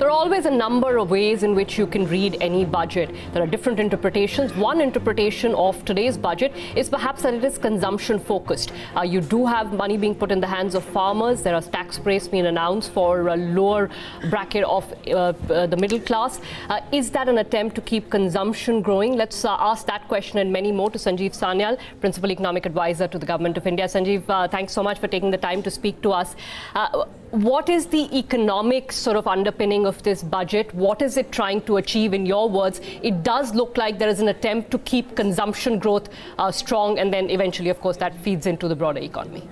There are always a number of ways in which you can read any budget. There are different interpretations. One interpretation of today's budget is perhaps that it is consumption focused. Uh, you do have money being put in the hands of farmers. There are tax breaks being announced for a lower bracket of uh, uh, the middle class. Uh, is that an attempt to keep consumption growing? Let's uh, ask that question and many more to Sanjeev Sanyal, Principal Economic Advisor to the Government of India. Sanjeev, uh, thanks so much for taking the time to speak to us. What is the economic sort of underpinning of this budget? What is it trying to achieve in your words? It does look like there is an attempt to keep consumption growth uh, strong, and then eventually, of course, that feeds into the broader economy.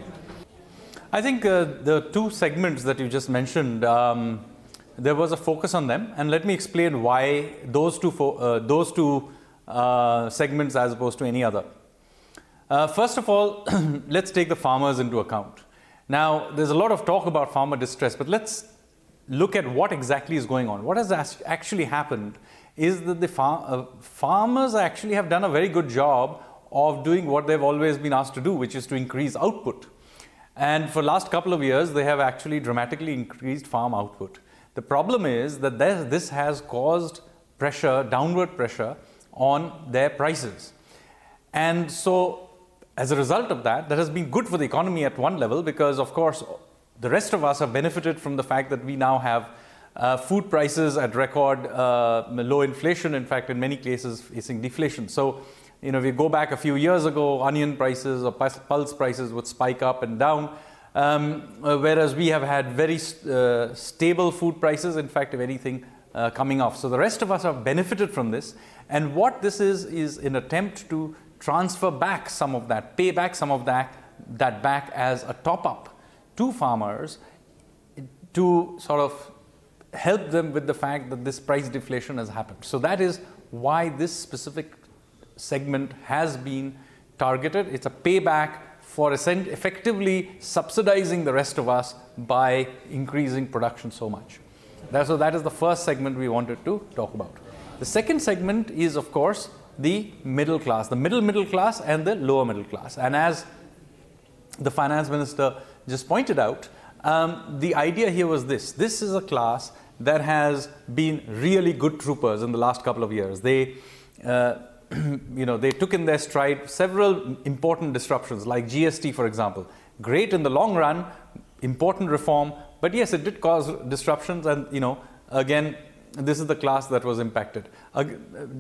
I think uh, the two segments that you just mentioned, um, there was a focus on them, and let me explain why those two, uh, those two uh, segments as opposed to any other. Uh, first of all, let's take the farmers into account. Now, there's a lot of talk about farmer distress, but let's look at what exactly is going on. What has actually happened is that the far uh, farmers actually have done a very good job of doing what they've always been asked to do, which is to increase output. And for the last couple of years, they have actually dramatically increased farm output. The problem is that this has caused pressure, downward pressure on their prices. And so as a result of that, that has been good for the economy at one level because, of course, the rest of us have benefited from the fact that we now have uh, food prices at record uh, low inflation, in fact, in many cases facing deflation. So, you know, we go back a few years ago, onion prices or pulse prices would spike up and down. Um, uh, whereas we have had very uh, stable food prices, in fact, if anything, uh, coming off. So the rest of us have benefited from this. And what this is, is an attempt to transfer back some of that, pay back some of that, that back as a top up to farmers to sort of help them with the fact that this price deflation has happened. So that is why this specific segment has been targeted. It's a payback for effectively subsidizing the rest of us by increasing production so much. so that is the first segment we wanted to talk about. The second segment is, of course, the middle class, the middle middle class and the lower middle class. And as the finance minister just pointed out, um, the idea here was this this is a class that has been really good troopers in the last couple of years. They uh, you know, they took in their stride several important disruptions, like GST, for example. Great in the long run, important reform, but yes, it did cause disruptions, and you know, again, this is the class that was impacted. Uh,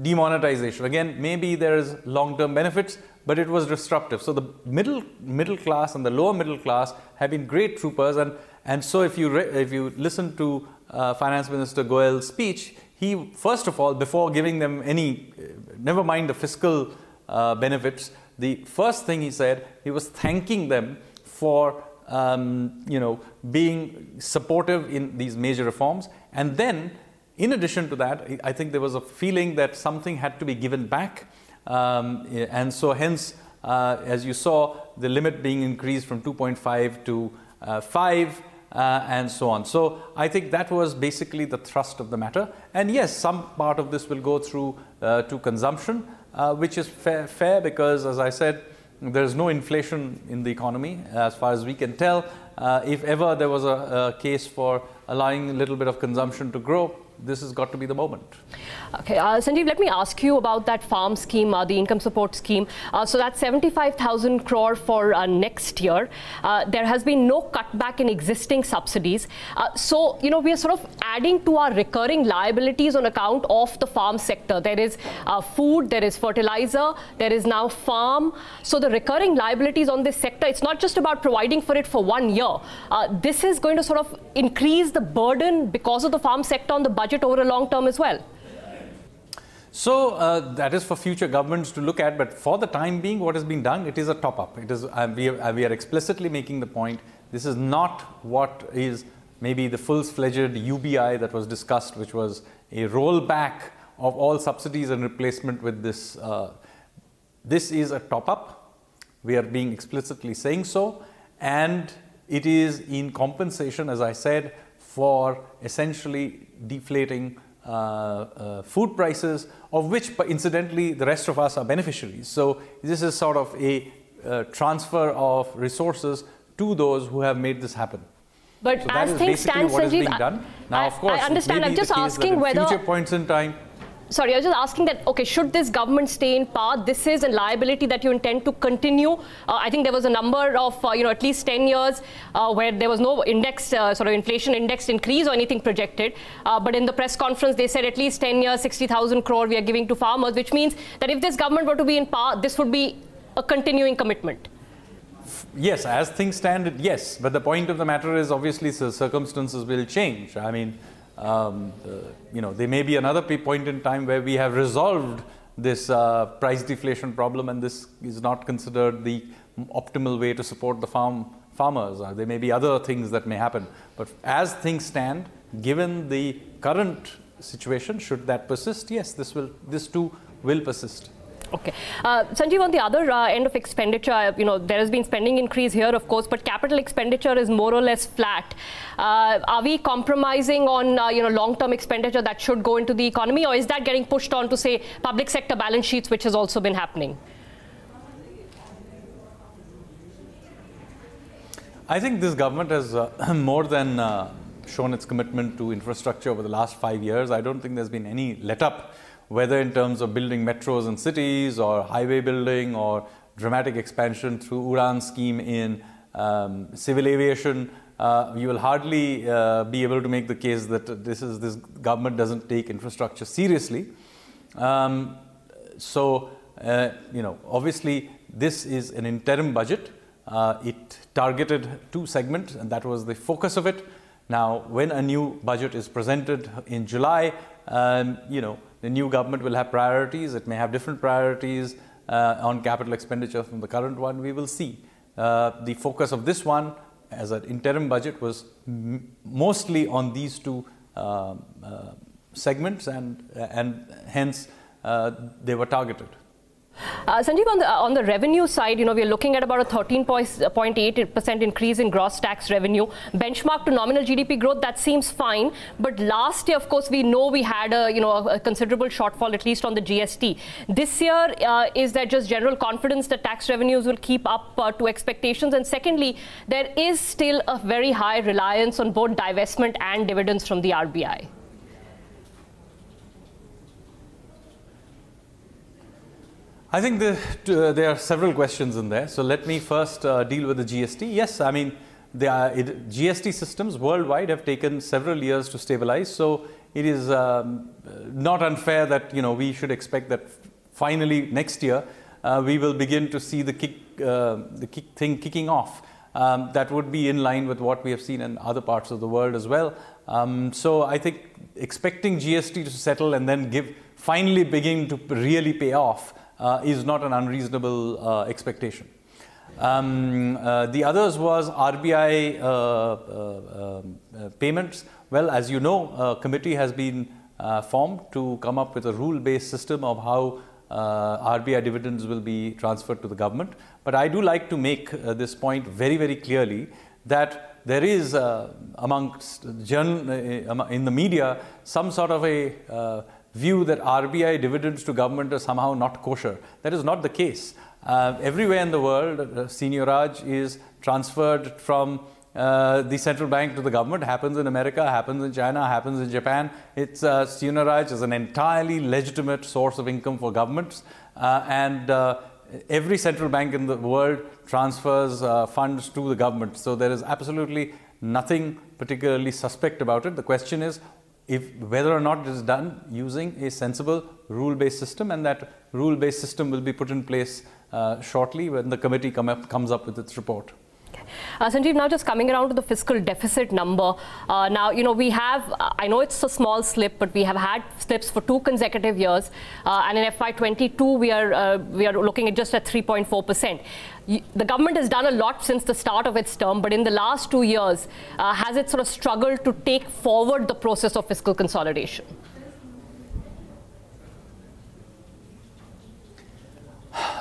demonetization again, maybe there is long-term benefits, but it was disruptive. So the middle middle class and the lower middle class have been great troopers, and and so if you if you listen to uh, Finance Minister Goyal's speech, he first of all, before giving them any, uh, never mind the fiscal uh, benefits, the first thing he said, he was thanking them for um, you know being supportive in these major reforms, and then in addition to that, I think there was a feeling that something had to be given back. Um, and so, hence, uh, as you saw, the limit being increased from 2.5 to uh, 5. Uh, and so on. So I think that was basically the thrust of the matter. And yes, some part of this will go through uh, to consumption, uh, which is fair, fair because, as I said, there is no inflation in the economy as far as we can tell. Uh, if ever there was a, a case for allowing a little bit of consumption to grow, this has got to be the moment. Okay, uh, Sanjeev, let me ask you about that farm scheme, uh, the income support scheme. Uh, so that's 75,000 crore for uh, next year. Uh, there has been no cutback in existing subsidies. Uh, so, you know, we are sort of adding to our recurring liabilities on account of the farm sector. There is food, there is fertilizer, there is now farm. So the recurring liabilities on this sector, it's not just about providing for it for one year. this is going to sort of increase the burden because of the farm sector on the budget budget over a long term as well? So uh, that is for future governments to look at, but for the time being, what has been done, it is a top up. It is uh, we, are, uh, we are explicitly making the point. This is not what is maybe the full-fledged UBI that was discussed, which was a rollback of all subsidies and replacement with this. Uh, this is a top up. We are being explicitly saying so, and it is in compensation, as I said, for essentially deflating uh, uh, food prices, of which, incidentally, the rest of us are beneficiaries. So, this is sort of a uh, transfer of resources to those who have made this happen. But so as things stand, what Sanjeev, is being done. Now, I, of course, I understand. I'm just asking whether whether future points in time sorry, I was just asking that, okay, should this government stay in power? This is a liability that you intend to continue. Uh, I think there was a number of, uh, you know, at least 10 years uh, where there was no index, uh, sort of inflation index increase or anything projected. Uh, but in the press conference, they said at least 10 years, 60,000 crore we are giving to farmers, which means that if this government were to be in power, this would be a continuing commitment. Yes, as things stand, yes. But the point of the matter is obviously circumstances will change. I mean, um, uh, you know, there may be another point in time where we have resolved this uh, price deflation problem and this is not considered the optimal way to support the farm farmers. Uh, there may be other things that may happen. But as things stand, given the current situation, should that persist, yes, this will this too will persist. Okay. Uh, Sanjeev, on the other uh, end of expenditure, you know, there has been spending increase here, of course, but capital expenditure is more or less flat. Uh, are we compromising on, uh, you know, long-term expenditure that should go into the economy, or is that getting pushed on to, say, public sector balance sheets, which has also been happening? I think this government has uh, more than uh, shown its commitment to infrastructure over the last five years. I don't think there's been any let up whether in terms of building metros and cities or highway building or dramatic expansion through UDAN scheme in um, civil aviation, uh, you will hardly uh, be able to make the case that this is this government doesn't take infrastructure seriously. Um, so, uh, you know, obviously this is an interim budget. Uh, it targeted two segments, and that was the focus of it. Now, when a new budget is presented in July, um, you know, the new government will have priorities. It may have different priorities uh, on capital expenditure from the current one. We will see. Uh, the focus of this one as an interim budget was mostly on these two uh, uh segments, and, and hence uh, they were targeted. Uh, Sanjeev, on the, on the revenue side, you know, we're looking at about a 13.8% increase in gross tax revenue. Benchmark to nominal GDP growth, that seems fine. But last year, of course, we know we had a, you know, a considerable shortfall, at least on the GST. This year, uh, is there just general confidence that tax revenues will keep up uh, to expectations? And secondly, there is still a very high reliance on both divestment and dividends from the RBI. I think the, uh, there are several questions in there. So let me first uh, deal with the GST. Yes, I mean, the GST systems worldwide have taken several years to stabilize. So it is um, not unfair that you know we should expect that finally next year uh, we will begin to see the kick, uh, the kick thing kicking off. Um, that would be in line with what we have seen in other parts of the world as well. Um, so I think expecting GST to settle and then give finally begin to really pay off uh, is not an unreasonable uh, expectation. Um, uh, the others was RBI um, payments. Well, as you know, a committee has been formed to come up with a rule-based system of how uh, RBI dividends will be transferred to the government. But I do like to make uh, this point very, very clearly that there is uh, amongst in the media some sort of a view that RBI dividends to government are somehow not kosher. That is not the case. Uh, everywhere in the world, uh, seigniorage is transferred from uh, the central bank to the government. Happens in America, happens in China, happens in Japan. It's uh, seigniorage is an entirely legitimate source of income for governments, uh, and uh, every central bank in the world transfers uh, funds to the government. So there is absolutely nothing particularly suspect about it. The question is if whether or not it is done using a sensible rule-based system and that rule-based system will be put in place uh, shortly when the committee come up, comes up with its report. Uh, Sanjeev, now just coming around to the fiscal deficit number. Uh, now, you know, we have, uh, I know it's a small slip, but we have had slips for two consecutive years. Uh, and in FY22, we are, uh, we are looking at just at 3.4%. The government has done a lot since the start of its term, but in the last two years, uh, has it sort of struggled to take forward the process of fiscal consolidation?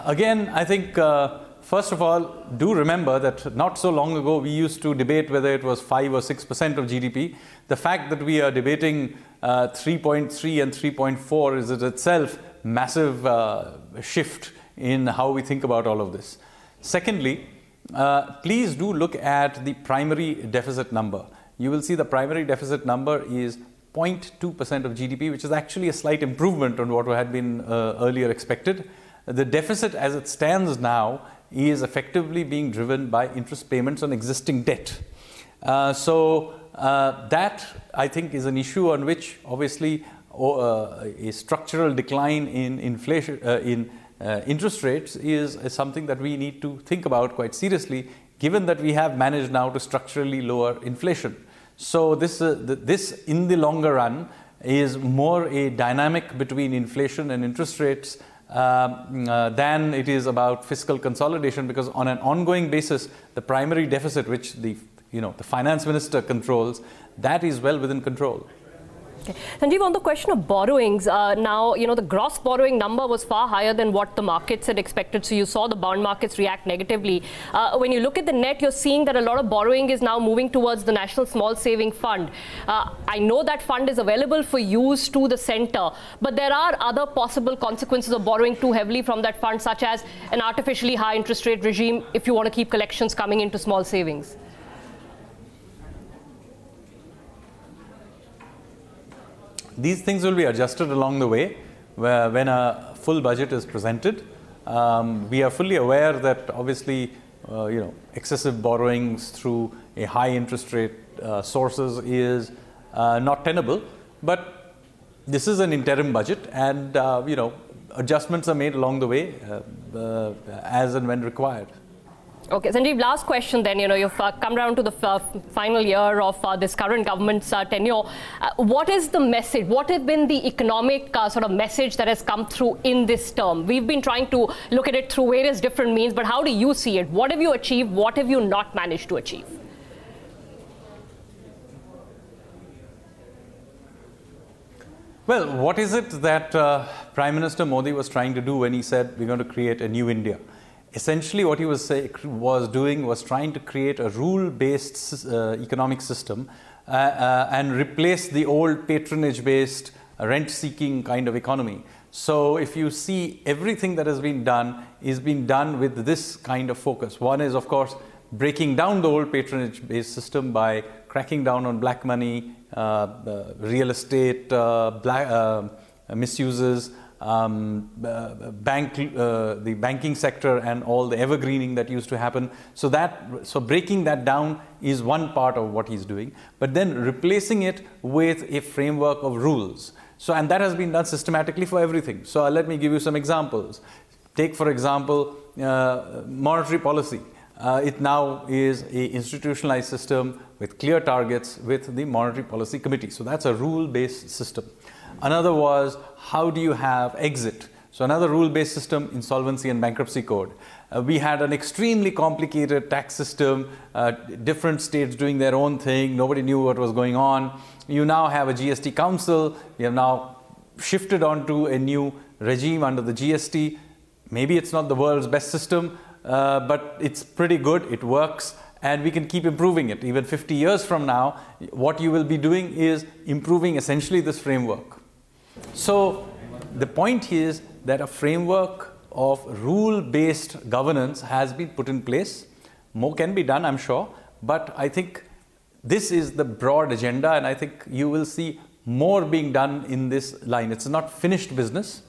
Again, I think First of all, do remember that not so long ago we used to debate whether it was 5 or 6% of GDP. The fact that we are debating uh, 3.3 and 3.4 is in itself massive uh, shift in how we think about all of this. Secondly, uh, please do look at the primary deficit number. You will see the primary deficit number is 0.2% of GDP, which is actually a slight improvement on what had been uh, earlier expected. The deficit as it stands now is effectively being driven by interest payments on existing debt. Uh, so uh, that I think is an issue on which obviously uh, a structural decline in inflation uh, in uh, interest rates is, something that we need to think about quite seriously, given that we have managed now to structurally lower inflation. So this uh, this in the longer run is more a dynamic between inflation and interest rates uh, than it is about fiscal consolidation because on an ongoing basis, the primary deficit, which the you know the finance minister controls, that is well within control. Okay. Sanjeev, on the question of borrowings, uh, now, you know, the gross borrowing number was far higher than what the markets had expected. So you saw the bond markets react negatively. Uh, when you look at the net, you're seeing that a lot of borrowing is now moving towards the National Small Saving Fund. Uh, I know that fund is available for use to the center, but there are other possible consequences of borrowing too heavily from that fund, such as an artificially high interest rate regime if you want to keep collections coming into small savings. These things will be adjusted along the way when a full budget is presented. Um, we are fully aware that obviously, uh, you know, excessive borrowings through a high interest rate uh, sources is uh, not tenable. But this is an interim budget, and uh, you know, adjustments are made along the way uh, uh, as and when required. Okay, Sanjeev, last question then. You know, you've uh, come down to the uh, final year of uh, this current government's uh, tenure. Uh, what is the message? What has been the economic uh, sort of message that has come through in this term? We've been trying to look at it through various different means, but how do you see it? What have you achieved? What have you not managed to achieve? Well, what is it that Prime Minister Modi was trying to do when he said we're going to create a new India? Essentially what he was, say, was doing was trying to create a rule-based uh, economic system uh, uh, and replace the old patronage-based rent-seeking kind of economy. So if you see everything that has been done is being done with this kind of focus. One is, of course, breaking down the old patronage-based system by cracking down on black money, uh, real estate, uh, black, uh, misuses, um, uh, bank, uh, the banking sector and all the evergreening that used to happen. So that, so breaking that down is one part of what he's doing, but then replacing it with a framework of rules. So, and that has been done systematically for everything. So uh, let me give you some examples. Take, for example, uh, monetary policy. Uh, it now is a institutionalized system with clear targets with the monetary policy committee. So that's a rule-based system. Another was how do you have exit? So another rule-based system, insolvency and bankruptcy code. Uh, we had an extremely complicated tax system, uh, different states doing their own thing. Nobody knew what was going on. You now have a GST council. You have now shifted onto a new regime under the GST. Maybe it's not the world's best system, uh, but it's pretty good. It works and we can keep improving it. Even 50 years from now, what you will be doing is improving essentially this framework. So the point is that a framework of rule-based governance has been put in place. More can be done, I'm sure, but I think this is the broad agenda, and I think you will see more being done in this line. It's not finished business,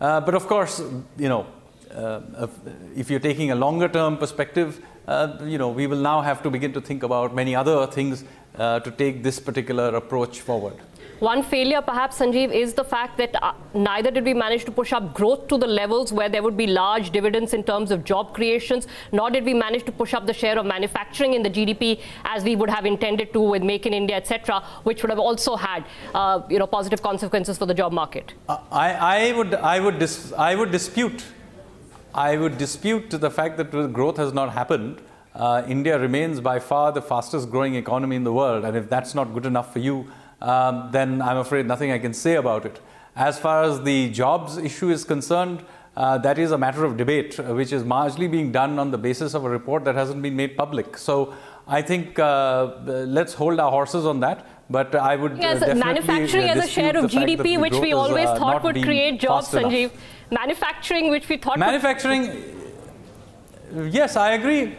uh, but of course, you know, uh, if you're taking a longer-term perspective, uh, you know, we will now have to begin to think about many other things uh, to take this particular approach forward. One failure, perhaps, Sanjeev, is the fact that uh, neither did we manage to push up growth to the levels where there would be large dividends in terms of job creations, nor did we manage to push up the share of manufacturing in the GDP as we would have intended to with Make in India, etc., which would have also had, uh, you know, positive consequences for the job market. Uh, I, I, would, I, would dis- I would dispute. I would dispute the fact that growth has not happened. Uh, India remains by far the fastest growing economy in the world, and if that's not good enough for you, um, then I'm afraid nothing I can say about it. As far as the jobs issue is concerned, uh, that is a matter of debate, uh, which is largely being done on the basis of a report that hasn't been made public. So I think uh, let's hold our horses on that. But I would yes, uh, manufacturing as a share of GDP, which we always is, uh, thought would create jobs, Sanjeev. Enough. Manufacturing, which we thought manufacturing. Yes, I agree.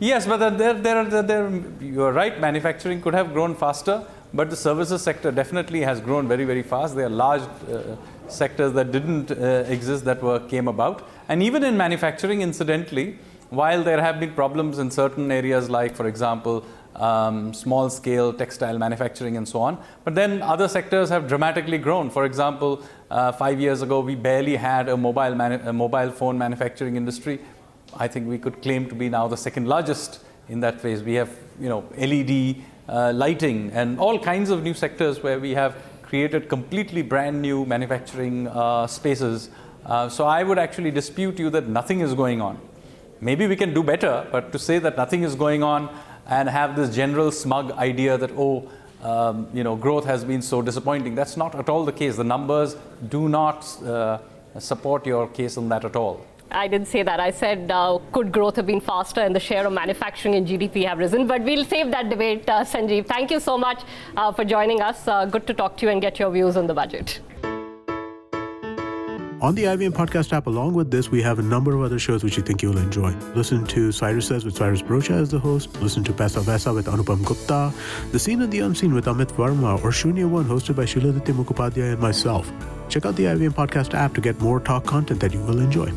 Yes, but there, there, there, there, you're right. Manufacturing could have grown faster, but the services sector definitely has grown very, very fast. There are large uh, sectors that didn't uh, exist that were came about, and even in manufacturing, incidentally, while there have been problems in certain areas, like for example, um, small scale textile manufacturing and so on. But then other sectors have dramatically grown. For example, uh, five years ago, we barely had a mobile, a mobile phone manufacturing industry. I think we could claim to be now the second largest in that phase. We have, you know, LED uh, lighting and all kinds of new sectors where we have created completely brand new manufacturing uh, spaces. Uh, so I would actually dispute you that nothing is going on. Maybe we can do better, but to say that nothing is going on and have this general smug idea that, oh, um, you know, growth has been so disappointing. That's not at all the case. The numbers do not uh, support your case on that at all. I didn't say that. I said, uh, could growth have been faster and the share of manufacturing in GDP have risen? But we'll save that debate, uh, Sanjeev. Thank you so much uh, for joining us. Uh, good to talk to you and get your views on the budget. On the IVM Podcast app, along with this, we have a number of other shows which you think you'll enjoy. Listen to Cyrus Says with Cyrus Broacha as the host. Listen to Paisa Vaisa with Anupam Gupta. The Scene and the Unseen with Amit Varma or Shunya One hosted by Shiladitya Mukhopadhyay and myself. Check out the IVM Podcast app to get more talk content that you will enjoy.